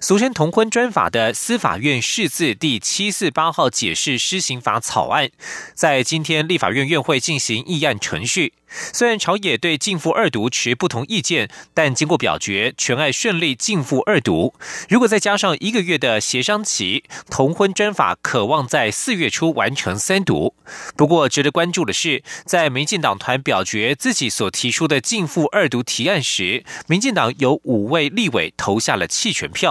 俗称同婚专法的司法院释字第七四八号解释施行法草案，在今天立法院院会进行议案程序。虽然朝野对进赴二读持不同意见，但经过表决，全案顺利进赴二读。如果再加上一个月的协商期，同婚专法可望在四月初完成三读。不过，值得关注的是，在民进党团表决自己所提出的进赴二读提案时，民进党有五位立委投下了弃权票。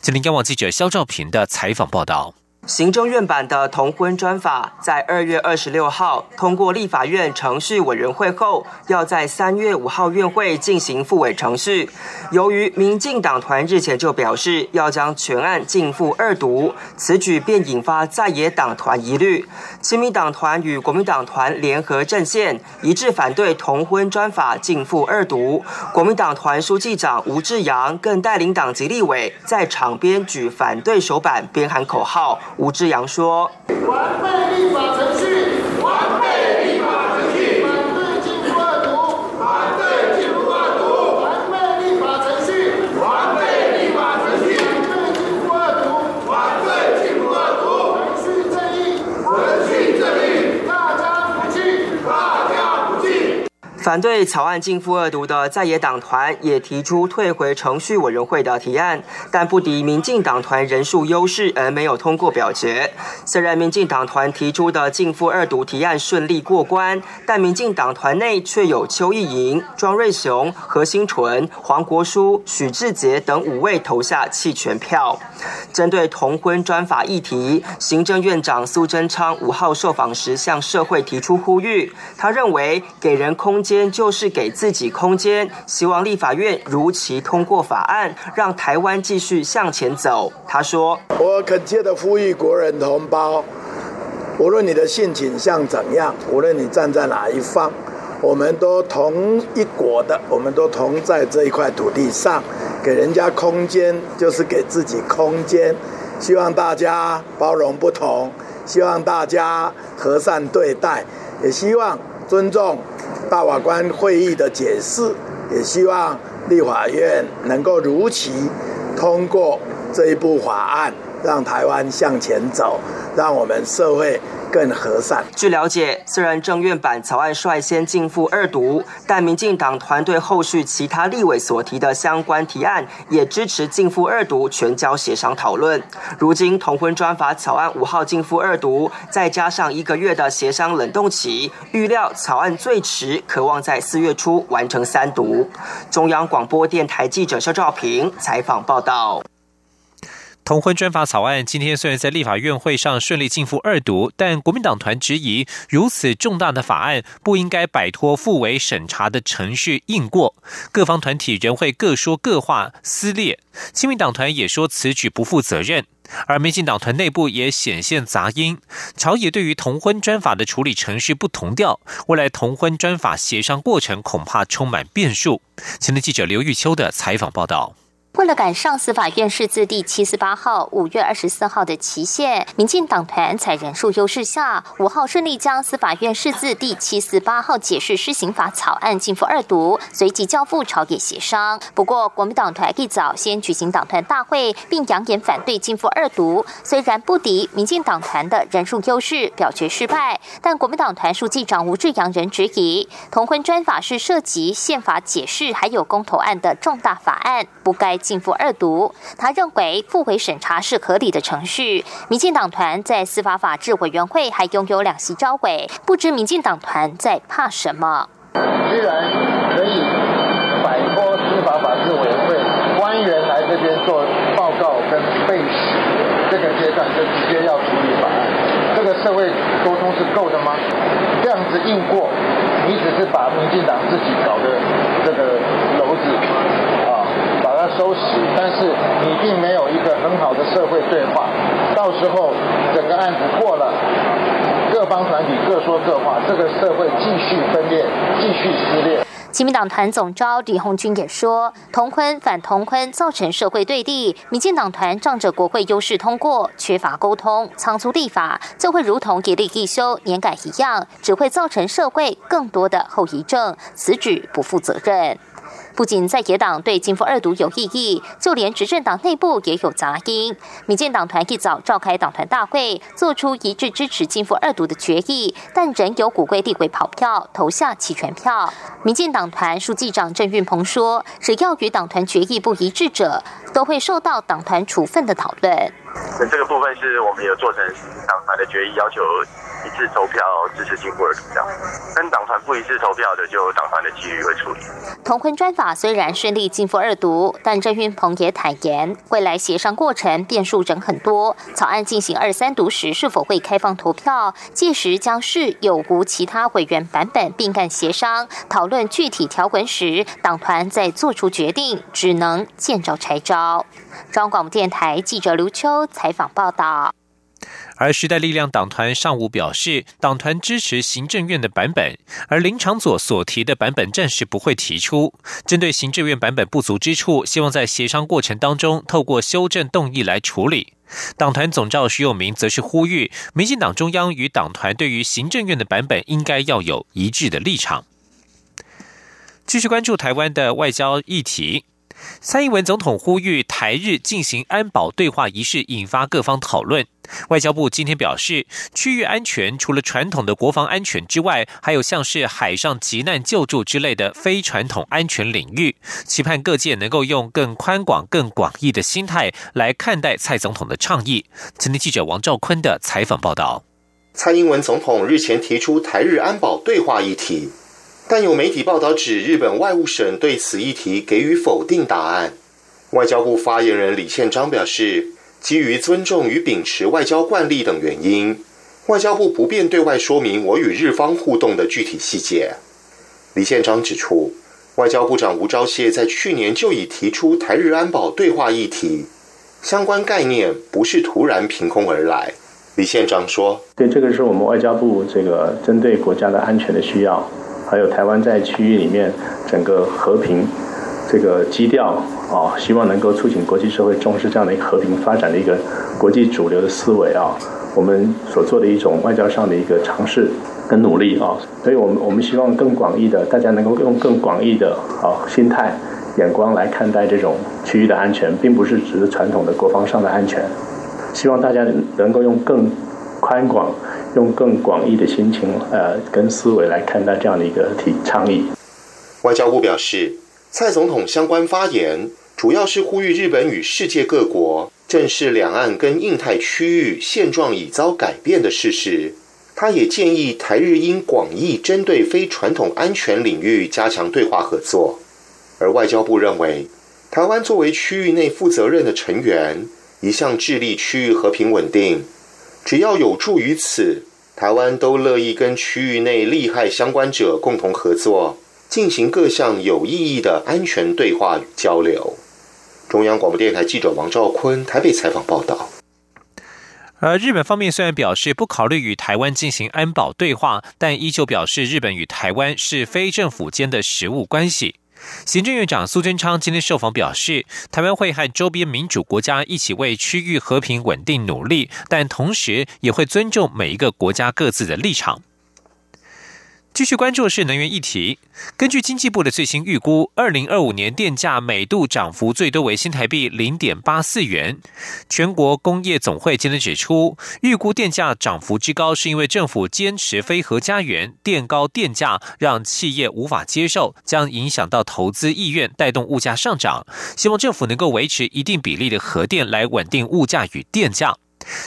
吉林央网记者肖兆平的采访报道。行政院版的同婚专法在二月二十六号通过立法院程序委员会后，要在三月五号院会进行复委程序。由于民进党团日前就表示要将全案进复二读，此举便引发在野党团疑虑。亲民党团与国民党团联合阵线，一致反对同婚专法进复二读。国民党团书记长吴志阳更带领党籍立委在场边举反对手板，边喊口号。吴志阳说：“，完备立法程序，反对进步二读，反对进步二读，完备立法程序，完备立法程序，反对进步二读，反对进步二读，程序正义，程序正义，大家不弃，大家不弃。”反对草案进复二读的在野党团也提出退回程序委员会的提案，但不敌民进党团人数优势而没有通过表决。虽然民进党团提出的进复二读提案顺利过关，但民进党团内却有邱意莹、庄瑞雄、何新纯、黄国书、许志杰等五位投下弃权票。针对同婚专法议题，行政院长苏贞昌五号受访时向社会提出呼吁，他认为给人空。间就是给自己空间，希望立法院如期通过法案，让台湾继续向前走。他说：“我恳切的呼吁国人同胞，无论你的性倾向怎样，无论你站在哪一方，我们都同一国的，我们都同在这一块土地上，给人家空间就是给自己空间。希望大家包容不同，希望大家和善对待，也希望尊重。”大法官会议的解释，也希望立法院能够如期通过这一部法案，让台湾向前走，让我们社会。更和善。据了解，虽然政院版草案率先进赴二读，但民进党团队后续其他立委所提的相关提案，也支持进赴二读，全交协商讨论。如今同婚专法草案五号进赴二读，再加上一个月的协商冷冻期，预料草案最迟可望在四月初完成三读。中央广播电台记者肖照平采访报道。同婚专法草案今天虽然在立法院会上顺利进赴二读，但国民党团质疑，如此重大的法案不应该摆脱复委审查的程序硬过。各方团体仍会各说各话，撕裂。亲民党团也说此举不负责任，而民进党团内部也显现杂音。朝野对于同婚专法的处理程序不同调，未来同婚专法协商过程恐怕充满变数。前天记者刘玉秋的采访报道。为了赶上司法院释字第七四八号五月二十四号的期限，民进党团在人数优势下，五号顺利将司法院释字第七四八号解释施行法草案进赴二读，随即交付朝野协商。不过，国民党团一早先举行党团大会，并扬言反对进赴二读。虽然不敌民进党团的人数优势，表决失败，但国民党团书记长吴志阳仍质疑，同婚专法是涉及宪法解释还有公投案的重大法案，不该。进赴二读，他认为复回审查是合理的程序。民进党团在司法法制委员会还拥有两席招委，不知民进党团在怕什么。既然可以摆脱司法法制委员会官员来这边做报告跟备审，这个阶段就直接要处理法案，这个社会沟通是够的吗？这样子硬过，你只是把民进党自己搞的这个篓子。收拾，但是你并没有一个很好的社会对话，到时候整个案子过了，各方团体各说各话，这个社会继续分裂，继续撕裂。亲民党团总召李鸿钧也说，同婚反同婚造成社会对立，民进党团仗着国会优势通过，缺乏沟通，仓促立法，就会如同一例一休年改一样，只会造成社会更多的后遗症。此举不负责任。不仅在野党对金富二读有异议，就连执政党内部也有杂音。民进党团一早召开党团大会，做出一致支持金富二读的决议，但仍有古规立委跑票投下弃权票。民进党团书记长郑运鹏说：“只要与党团决议不一致者，都会受到党团处分的讨论。”那这个部分是我们有做成党团的决议，要求。一致投票支持进步而这样，跟党团不一致投票的，就党团的纪律会处理。同婚专法虽然顺利进复二读，但郑运鹏也坦言，未来协商过程变数仍很多。草案进行二三读时，是否会开放投票？届时将是有无其他委员版本并干协商讨论具体条文时，党团再做出决定，只能见招拆招。中央广播电台记者刘秋采访报道。而时代力量党团上午表示，党团支持行政院的版本，而林长佐所提的版本暂时不会提出。针对行政院版本不足之处，希望在协商过程当中透过修正动议来处理。党团总召徐永明则是呼吁，民进党中央与党团对于行政院的版本应该要有一致的立场。继续关注台湾的外交议题。蔡英文总统呼吁台日进行安保对话仪式，引发各方讨论。外交部今天表示，区域安全除了传统的国防安全之外，还有像是海上急难救助之类的非传统安全领域，期盼各界能够用更宽广、更广义的心态来看待蔡总统的倡议。今天记者王兆坤的采访报道。蔡英文总统日前提出台日安保对话议题。但有媒体报道指，日本外务省对此议题给予否定答案。外交部发言人李宪章表示，基于尊重与秉持外交惯例等原因，外交部不便对外说明我与日方互动的具体细节。李宪章指出，外交部长吴钊燮在去年就已提出台日安保对话议题，相关概念不是突然凭空而来。李宪章说：“对，这个是我们外交部这个针对国家的安全的需要。”还有台湾在区域里面整个和平这个基调啊，希望能够促进国际社会重视这样的一个和平发展的一个国际主流的思维啊，我们所做的一种外交上的一个尝试跟努力啊，所以我们我们希望更广义的，大家能够用更广义的啊心态眼光来看待这种区域的安全，并不是只是传统的国防上的安全，希望大家能够用更宽广。用更广义的心情，呃，跟思维来看待这样的一个提倡议。外交部表示，蔡总统相关发言主要是呼吁日本与世界各国正视两岸跟印太区域现状已遭改变的事实。他也建议台日应广义针对非传统安全领域加强对话合作。而外交部认为，台湾作为区域内负责任的成员，一向致力区域和平稳定。只要有助于此，台湾都乐意跟区域内利害相关者共同合作，进行各项有意义的安全对话与交流。中央广播电台记者王兆坤台北采访报道。而日本方面虽然表示不考虑与台湾进行安保对话，但依旧表示日本与台湾是非政府间的实务关系。行政院长苏贞昌今天受访表示，台湾会和周边民主国家一起为区域和平稳定努力，但同时也会尊重每一个国家各自的立场。继续关注的是能源议题。根据经济部的最新预估，二零二五年电价每度涨幅最多为新台币零点八四元。全国工业总会今天指出，预估电价涨幅之高，是因为政府坚持非核家园，垫高电价，让企业无法接受，将影响到投资意愿，带动物价上涨。希望政府能够维持一定比例的核电，来稳定物价与电价。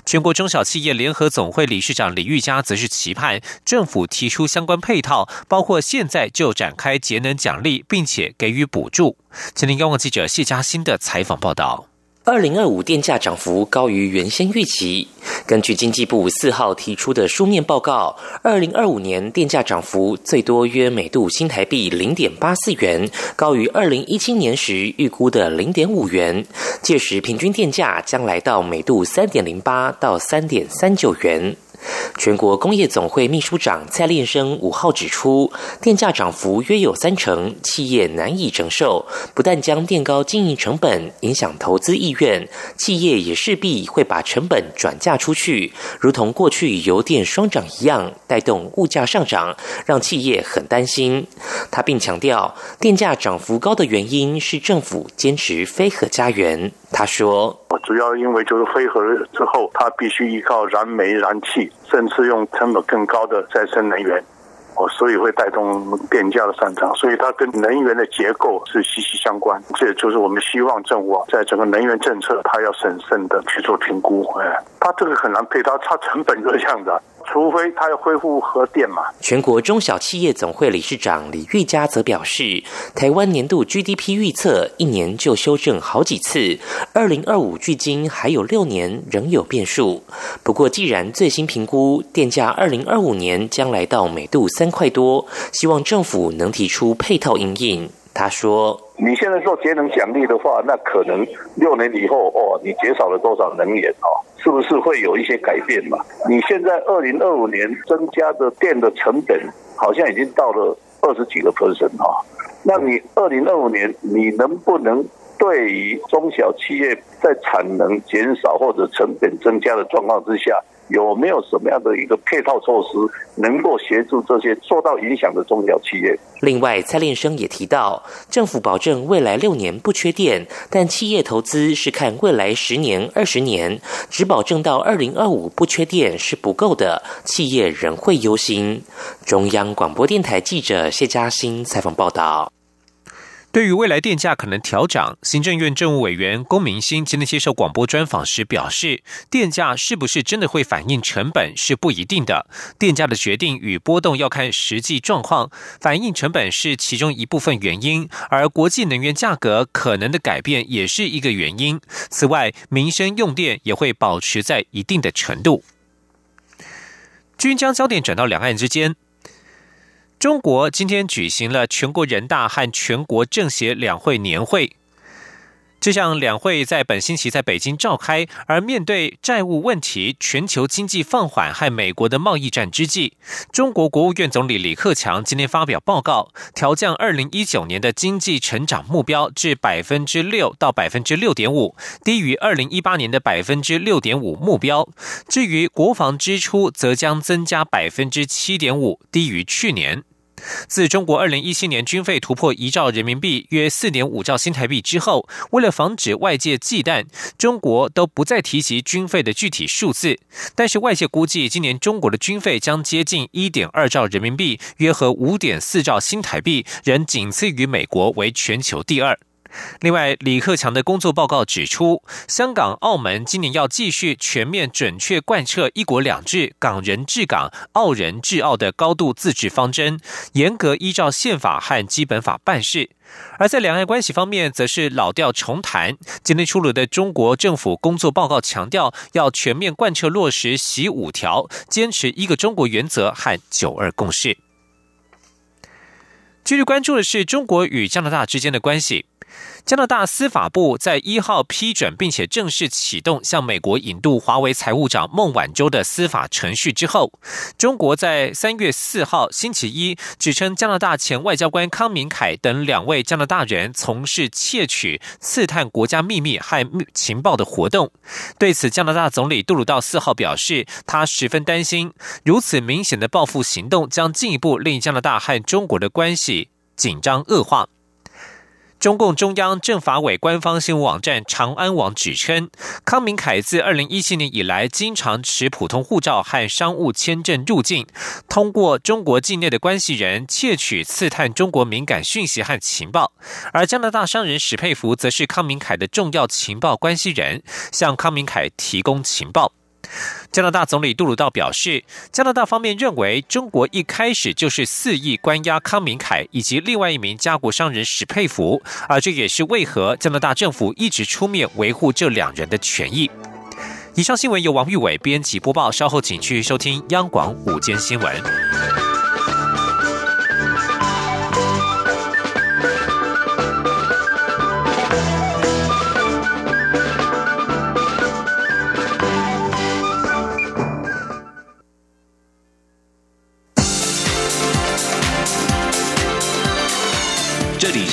全国中小企业联合总会理事长李玉佳则是期盼政府提出相关配套，包括现在就展开节能奖励，并且给予补助。请听央广记者谢佳欣的采访报道。二零二五电价涨幅高于原先预期。根据经济部四号提出的书面报告，二零二五年电价涨幅最多约每度新台币零点八四元，高于二零一七年时预估的零点五元。届时平均电价将来到每度三点零八到三点三九元。全国工业总会秘书长蔡炼生五号指出，电价涨幅约有三成，企业难以承受，不但将垫高经营成本，影响投资意愿，企业也势必会把成本转嫁出去，如同过去油电双涨一样，带动物价上涨，让企业很担心。他并强调，电价涨幅高的原因是政府坚持非核家园。他说：“主要因为就是非核之后，它必须依靠燃煤、燃气，甚至用成本更高的再生能源，哦，所以会带动电价的上涨。所以它跟能源的结构是息息相关。这就是我们希望政府，在整个能源政策，它要审慎的去做评估。哎，它这个很难配它，它成本就是这样的。”除非他要恢复核电嘛。全国中小企业总会理事长李玉佳则表示，台湾年度 GDP 预测一年就修正好几次，二零二五距今还有六年仍有变数。不过，既然最新评估电价二零二五年将来到每度三块多，希望政府能提出配套应应。他说：“你现在做节能奖励的话，那可能六年以后哦，你减少了多少能源哦？是不是会有一些改变嘛？你现在二零二五年增加的电的成本好像已经到了二十几个 percent 哈，那你二零二五年你能不能对于中小企业在产能减少或者成本增加的状况之下？”有没有什么样的一个配套措施，能够协助这些受到影响的中小企业？另外，蔡炼生也提到，政府保证未来六年不缺电，但企业投资是看未来十年、二十年，只保证到二零二五不缺电是不够的，企业仍会忧心。中央广播电台记者谢嘉欣采访报道。对于未来电价可能调涨，行政院政务委员龚明鑫今天接受广播专访时表示，电价是不是真的会反映成本是不一定的，电价的决定与波动要看实际状况，反映成本是其中一部分原因，而国际能源价格可能的改变也是一个原因。此外，民生用电也会保持在一定的程度。均将焦点转到两岸之间。中国今天举行了全国人大和全国政协两会年会。这项两会在本星期在北京召开，而面对债务问题、全球经济放缓和美国的贸易战之际，中国国务院总理李克强今天发表报告，调降二零一九年的经济成长目标至百分之六到百分之六点五，低于二零一八年的百分之六点五目标。至于国防支出，则将增加百分之七点五，低于去年。自中国二零一七年军费突破一兆人民币，约四点五兆新台币之后，为了防止外界忌惮，中国都不再提及军费的具体数字。但是外界估计，今年中国的军费将接近一点二兆人民币，约合五点四兆新台币，仍仅次于美国，为全球第二。另外，李克强的工作报告指出，香港、澳门今年要继续全面准确贯彻“一国两制”、“港人治港、澳人治澳”的高度自治方针，严格依照宪法和基本法办事。而在两岸关系方面，则是老调重弹。今天出炉的中国政府工作报告强调，要全面贯彻落实“习五条”，坚持一个中国原则和“九二共识”。继续关注的是中国与加拿大之间的关系。加拿大司法部在一号批准并且正式启动向美国引渡华为财务长孟晚舟的司法程序之后，中国在三月四号星期一指称加拿大前外交官康明凯等两位加拿大人从事窃取、刺探国家秘密和情报的活动。对此，加拿大总理杜鲁道四号表示，他十分担心，如此明显的报复行动将进一步令加拿大和中国的关系紧张恶化。中共中央政法委官方新闻网站长安网指称，康明凯自二零一七年以来，经常持普通护照和商务签证入境，通过中国境内的关系人窃取、刺探中国敏感讯息和情报。而加拿大商人史佩福则是康明凯的重要情报关系人，向康明凯提供情报。加拿大总理杜鲁道表示，加拿大方面认为中国一开始就是肆意关押康明凯以及另外一名加国商人史佩福，而这也是为何加拿大政府一直出面维护这两人的权益。以上新闻由王玉伟编辑播报，稍后请去收听央广午间新闻。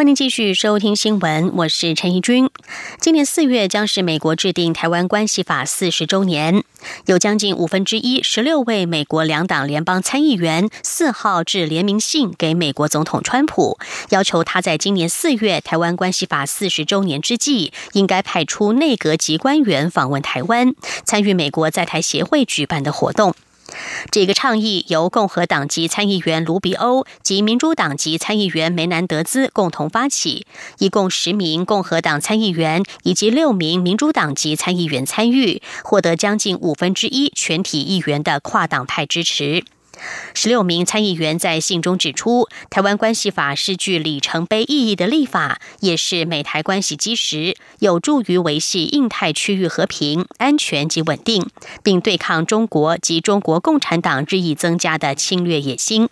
欢迎继续收听新闻，我是陈怡君。今年四月将是美国制定《台湾关系法》四十周年，有将近五分之一，十六位美国两党联邦参议员四号致联名信给美国总统川普，要求他在今年四月《台湾关系法》四十周年之际，应该派出内阁级官员访问台湾，参与美国在台协会举办的活动。这个倡议由共和党籍参议员卢比欧及民主党籍参议员梅南德兹共同发起，一共十名共和党参议员以及六名民主党籍参议员参与，获得将近五分之一全体议员的跨党派支持。十六名参议员在信中指出，《台湾关系法》是具里程碑意义的立法，也是美台关系基石，有助于维系印太区域和平、安全及稳定，并对抗中国及中国共产党日益增加的侵略野心。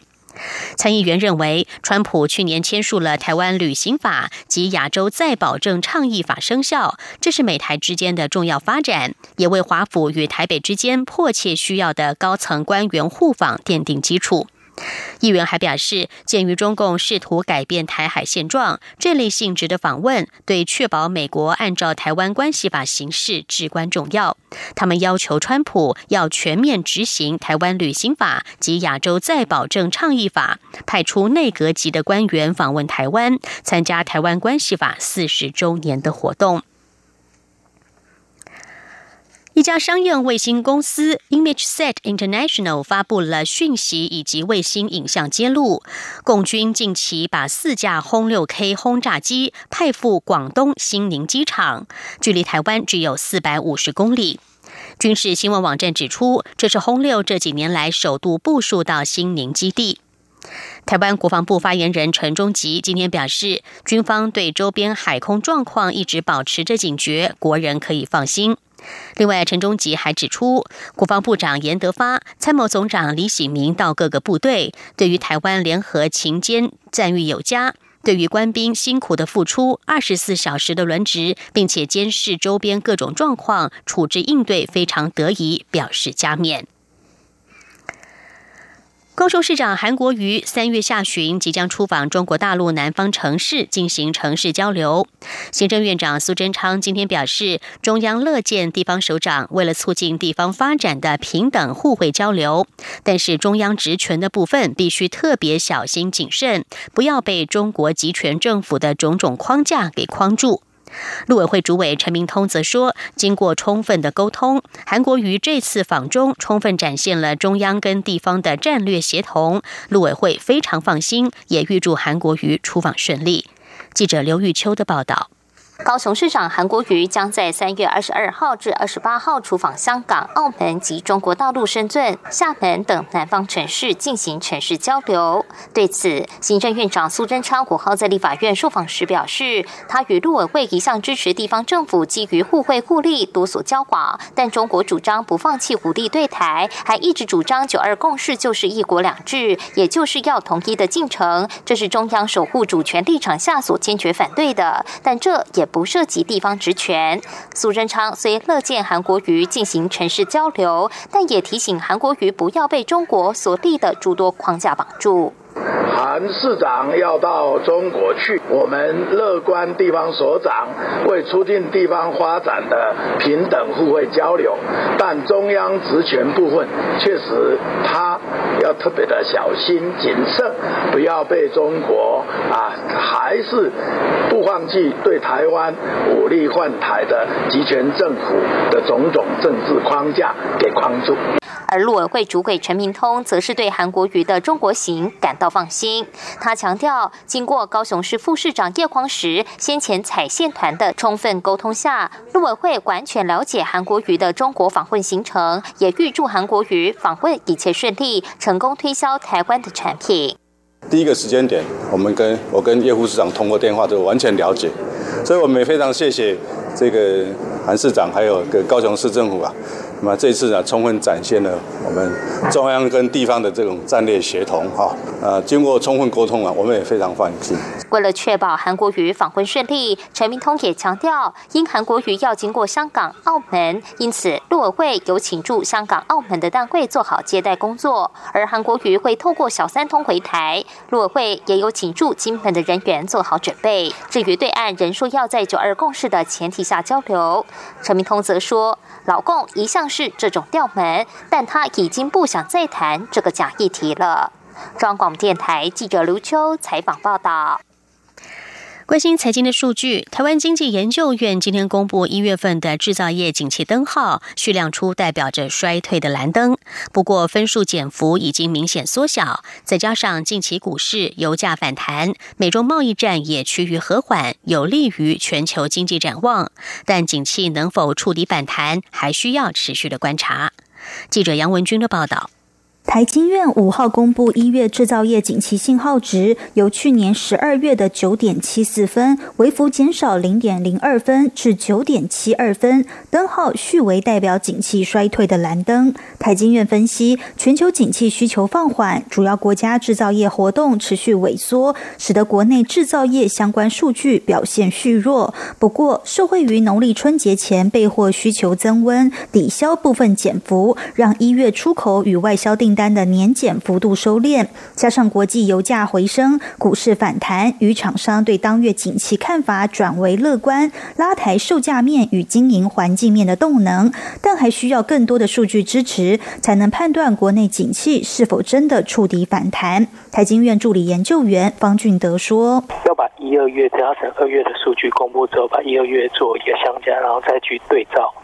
参议员认为，川普去年签署了《台湾旅行法》及《亚洲再保证倡议法》生效，这是美台之间的重要发展，也为华府与台北之间迫切需要的高层官员互访奠定基础。议员还表示，鉴于中共试图改变台海现状，这类性质的访问对确保美国按照《台湾关系法》行事至关重要。他们要求川普要全面执行《台湾旅行法》及《亚洲再保证倡议法》，派出内阁级的官员访问台湾，参加《台湾关系法》四十周年的活动。一家商业卫星公司 ImageSet International 发布了讯息以及卫星影像揭露，共军近期把四架轰六 K 轰炸机派赴广东兴宁机场，距离台湾只有四百五十公里。军事新闻网站指出，这是轰六这几年来首度部署到兴宁基地。台湾国防部发言人陈忠吉今天表示，军方对周边海空状况一直保持着警觉，国人可以放心。另外，陈忠吉还指出，国防部长严德发、参谋总长李喜明到各个部队，对于台湾联合勤监赞誉有加，对于官兵辛苦的付出、二十四小时的轮值，并且监视周边各种状况、处置应对非常得宜，表示加冕。高雄市长韩国瑜三月下旬即将出访中国大陆南方城市进行城市交流。行政院长苏贞昌今天表示，中央乐见地方首长为了促进地方发展的平等互惠交流，但是中央职权的部分必须特别小心谨慎，不要被中国集权政府的种种框架给框住。陆委会主委陈明通则说，经过充分的沟通，韩国瑜这次访中充分展现了中央跟地方的战略协同，陆委会非常放心，也预祝韩国瑜出访顺利。记者刘玉秋的报道。高雄市长韩国瑜将在三月二十二号至二十八号出访香港、澳门及中国大陆深圳、厦门等南方城市进行城市交流。对此，行政院长苏贞昌五号在立法院受访时表示，他与陆委会一向支持地方政府基于互惠互利多所交往，但中国主张不放弃武力对台，还一直主张九二共识就是一国两制，也就是要统一的进程，这是中央守护主权立场下所坚决反对的。但这也。不涉及地方职权。苏贞昌虽乐见韩国瑜进行城市交流，但也提醒韩国瑜不要被中国所立的诸多框架绑住。韩市长要到中国去，我们乐观地方所长为促进地方发展的平等互惠交流，但中央职权部分确实他要特别的小心谨慎，不要被中国啊还是不放弃对台湾武力换台的集权政府的种种政治框架给框住。而陆委会主委陈明通则是对韩国瑜的中国行感到放心。他强调，经过高雄市副市长叶匡时先前采线团的充分沟通下，陆委会完全了解韩国瑜的中国访问行程，也预祝韩国瑜访问一切顺利，成功推销台湾的产品。第一个时间点，我们跟我跟叶副市长通过电话就完全了解，所以我们也非常谢谢这个韩市长还有个高雄市政府啊。那么这次呢，充分展现了我们中央跟地方的这种战略协同哈。呃，经过充分沟通啊，我们也非常放心。为了确保韩国瑜访问顺利，陈明通也强调，因韩国瑜要经过香港、澳门，因此陆委会有请驻香港、澳门的单位做好接待工作。而韩国瑜会透过小三通回台，陆委会也有请驻金门的人员做好准备。至于对岸人数要在九二共识的前提下交流，陈明通则说，老共一向是这种调门，但他已经不想再谈这个假议题了。中央广播电台记者卢秋采访报道。关心财经的数据，台湾经济研究院今天公布一月份的制造业景气灯号，续亮出代表着衰退的蓝灯。不过分数减幅已经明显缩小，再加上近期股市、油价反弹，美中贸易战也趋于和缓，有利于全球经济展望。但景气能否触底反弹，还需要持续的观察。记者杨文军的报道。台经院五号公布一月制造业景气信号值，由去年十二月的九点七四分，微幅减少零点零二分至九点七二分，灯号续为代表景气衰退的蓝灯。台经院分析，全球景气需求放缓，主要国家制造业活动持续萎缩，使得国内制造业相关数据表现续弱。不过，受惠于农历春节前备货需求增温，抵消部分减幅，让一月出口与外销订单的年减幅度收敛，加上国际油价回升、股市反弹，与厂商对当月景气看法转为乐观，拉抬售价面与经营环境面的动能。但还需要更多的数据支持，才能判断国内景气是否真的触底反弹。台经院助理研究员方俊德说：“要把一二月加上二月的数据公布之后，把一二月做一个相加，然后再去对照，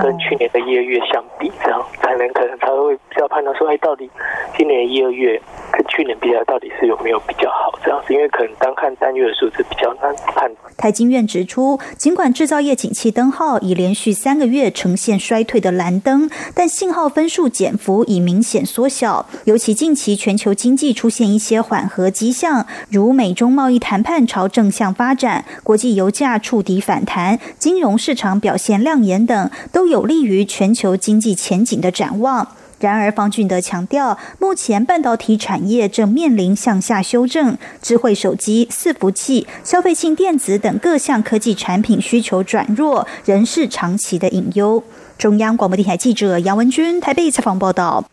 跟去年的一二月相比，这样才能可能才会比较判断说，哎，到底今年一二月跟去年比较，到底是有没有比较好这样子？因为可能单看单月的数字比较难判。”台经院指出，尽管制造业景气灯号已连续三个月呈现衰退的蓝灯，但信号分数减幅已明显缩小。尤其近期全球经济出现一些缓和迹象，如美中贸易谈判朝正向发展，国际油价触底反弹，金融市场表现亮眼等，都有利于全球经济前景的展望。然而，方俊德强调，目前半导体产业正面临向下修正，智慧手机、伺服器、消费性电子等各项科技产品需求转弱，仍是长期的隐忧。中央广播电台记者杨文君台北采访报道。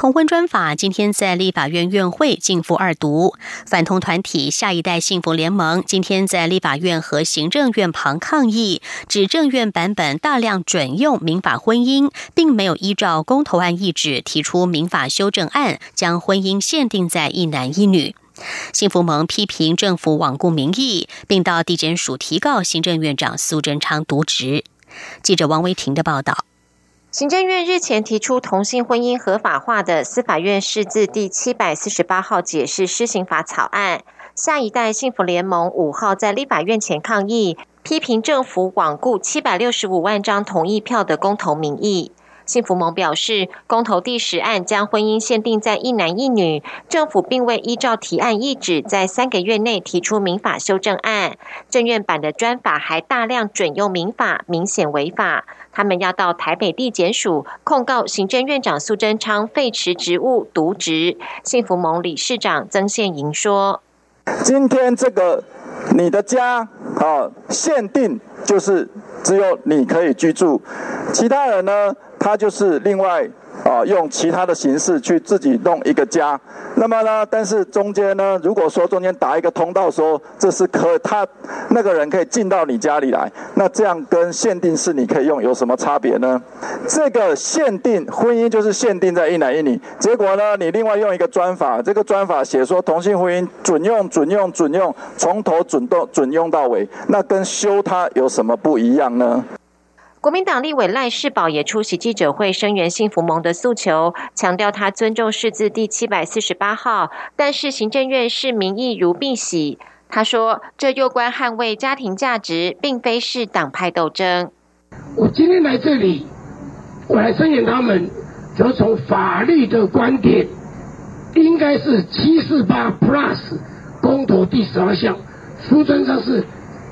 同婚专法今天在立法院院会进赴二读，反同团体下一代幸福联盟今天在立法院和行政院旁抗议，指政院版本大量准用民法婚姻，并没有依照公投案意志提出民法修正案，将婚姻限定在一男一女。幸福盟批评政府罔顾民意，并到地检署提告行政院长苏贞昌渎职。记者王维婷的报道。行政院日前提出同性婚姻合法化的司法院释字第七百四十八号解释施行法草案，下一代幸福联盟五号在立法院前抗议，批评政府罔顾七百六十五万张同意票的公投民意。幸福盟表示，公投第十案将婚姻限定在一男一女，政府并未依照提案意旨，在三个月内提出民法修正案。政院版的专法还大量准用民法，明显违法。他们要到台北地检署控告行政院长苏贞昌废弛职务、渎职。幸福盟理事长曾宪莹说：“今天这个你的家啊，限定就是只有你可以居住，其他人呢？”他就是另外啊，用其他的形式去自己弄一个家。那么呢，但是中间呢，如果说中间打一个通道，说这是可他那个人可以进到你家里来，那这样跟限定是你可以用有什么差别呢？这个限定婚姻就是限定在一男一女，结果呢，你另外用一个专法，这个专法写说同性婚姻准用准用准用，从头准到准用到尾，那跟修它有什么不一样呢？国民党立委赖世宝也出席记者会，声援幸福盟的诉求，强调他尊重释字第七百四十八号，但是行政院视民意如敝屣。他说：“这攸关捍卫家庭价值，并非是党派斗争。”我今天来这里，我来声援他们，则从法律的观点，应该是七四八 plus 公投第十二项，书尊上是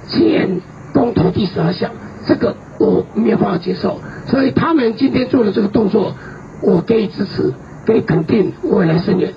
减公投第十二项，这个。我没有办法接受，所以他们今天做的这个动作，我可以支持，可以肯定，我来声援。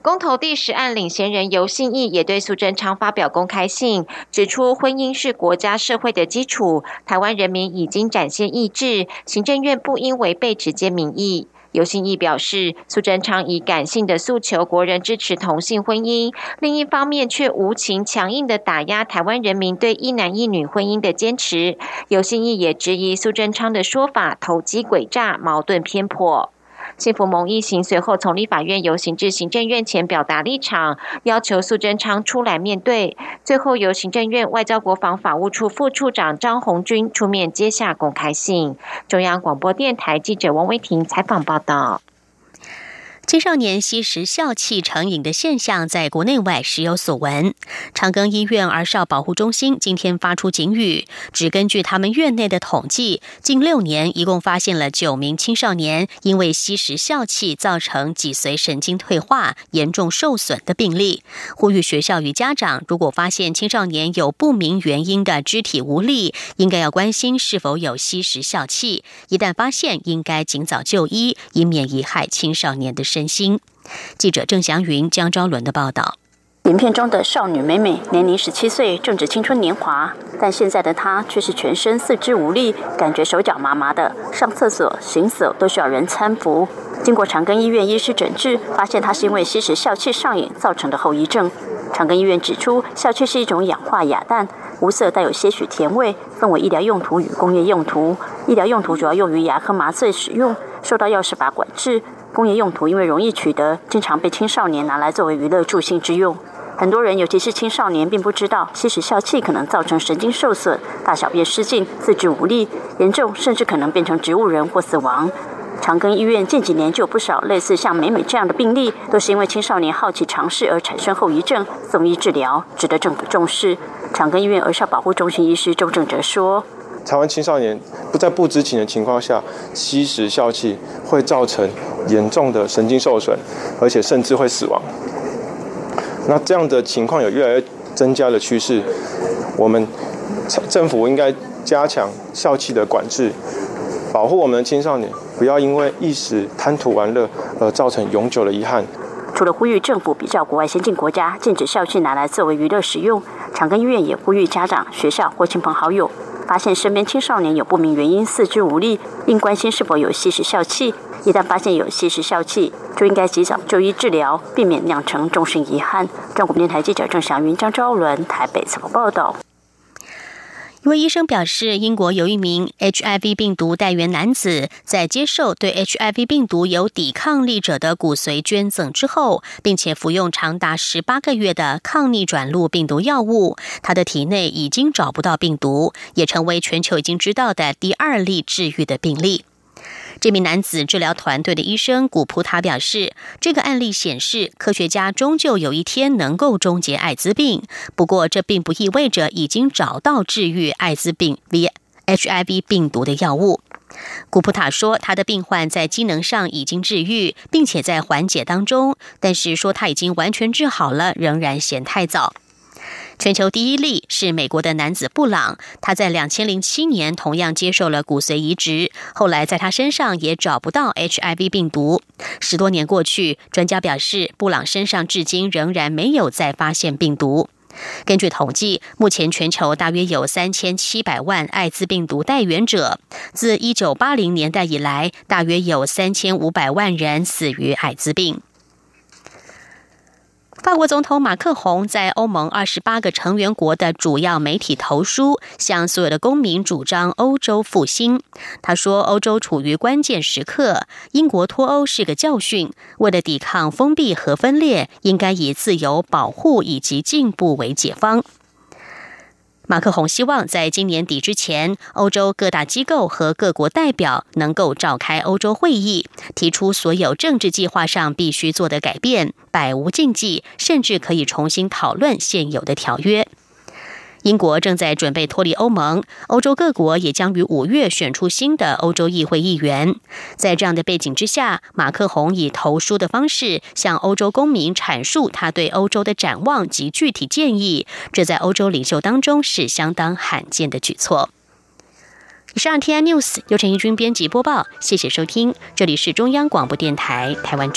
公投第十案领衔人游信义也对苏贞昌发表公开信，指出婚姻是国家社会的基础，台湾人民已经展现意志，行政院不应违背直接民意。游信义表示，苏贞昌以感性的诉求国人支持同性婚姻，另一方面却无情强硬的打压台湾人民对一男一女婚姻的坚持。游信义也质疑苏贞昌的说法投机诡诈、矛盾偏颇。幸福盟一行随后从立法院游行至行政院前表达立场，要求苏贞昌出来面对。最后由行政院外交国防法务处副处长张红军出面接下公开信。中央广播电台记者王维婷采访报道。青少年吸食笑气成瘾的现象，在国内外时有所闻。长庚医院儿少保护中心今天发出警语，只根据他们院内的统计，近六年一共发现了九名青少年因为吸食笑气造成脊髓神经退化、严重受损的病例。呼吁学校与家长，如果发现青少年有不明原因的肢体无力，应该要关心是否有吸食笑气。一旦发现，应该尽早就医，以免遗害青少年的身。心记者郑祥云、江昭伦的报道。影片中的少女美美年龄十七岁，正值青春年华，但现在的她却是全身四肢无力，感觉手脚麻麻的，上厕所、行走都需要人搀扶。经过长庚医院医师诊治，发现她是因为吸食笑气上瘾造成的后遗症。长庚医院指出，笑气是一种氧化亚氮，无色，带有些许甜味，分为医疗用途与工业用途。医疗用途主要用于牙科麻醉使用，受到药师法管制。工业用途因为容易取得，经常被青少年拿来作为娱乐助兴之用。很多人，尤其是青少年，并不知道吸食笑气可能造成神经受损、大小便失禁、四肢无力，严重甚至可能变成植物人或死亡。长庚医院近几年就有不少类似像美美这样的病例，都是因为青少年好奇尝试而产生后遗症，送医治疗，值得政府重视。长庚医院儿少保护中心医师周正哲说。台湾青少年不在不知情的情况下吸食笑气，会造成严重的神经受损，而且甚至会死亡。那这样的情况有越来越增加的趋势，我们政府应该加强笑气的管制，保护我们的青少年，不要因为一时贪图玩乐而造成永久的遗憾。除了呼吁政府比较国外先进国家禁止笑气拿来作为娱乐使用，长庚医院也呼吁家长、学校或亲朋好友。发现身边青少年有不明原因四肢无力，应关心是否有吸食笑气。一旦发现有吸食笑气，就应该及早就医治疗，避免酿成终身遗憾。中国电台记者郑祥云、张昭伦台北采访报道。一位医生表示，英国有一名 HIV 病毒带源男子在接受对 HIV 病毒有抵抗力者的骨髓捐赠之后，并且服用长达十八个月的抗逆转录病毒药物，他的体内已经找不到病毒，也成为全球已经知道的第二例治愈的病例。这名男子治疗团队的医生古普塔表示，这个案例显示，科学家终究有一天能够终结艾滋病。不过，这并不意味着已经找到治愈艾滋病 VHIV 病毒的药物。古普塔说，他的病患在机能上已经治愈，并且在缓解当中，但是说他已经完全治好了，仍然嫌太早。全球第一例是美国的男子布朗，他在两千零七年同样接受了骨髓移植，后来在他身上也找不到 HIV 病毒。十多年过去，专家表示，布朗身上至今仍然没有再发现病毒。根据统计，目前全球大约有三千七百万艾滋病毒带源者，自一九八零年代以来，大约有三千五百万人死于艾滋病。法国总统马克宏在欧盟二十八个成员国的主要媒体投书，向所有的公民主张欧洲复兴。他说：“欧洲处于关键时刻，英国脱欧是个教训。为了抵抗封闭和分裂，应该以自由、保护以及进步为解方。”马克宏希望在今年底之前，欧洲各大机构和各国代表能够召开欧洲会议，提出所有政治计划上必须做的改变，百无禁忌，甚至可以重新讨论现有的条约。英国正在准备脱离欧盟，欧洲各国也将于五月选出新的欧洲议会议员。在这样的背景之下，马克宏以投书的方式向欧洲公民阐述他对欧洲的展望及具体建议，这在欧洲领袖当中是相当罕见的举措。以上 T I News 由陈义军编辑播报，谢谢收听，这里是中央广播电台台湾。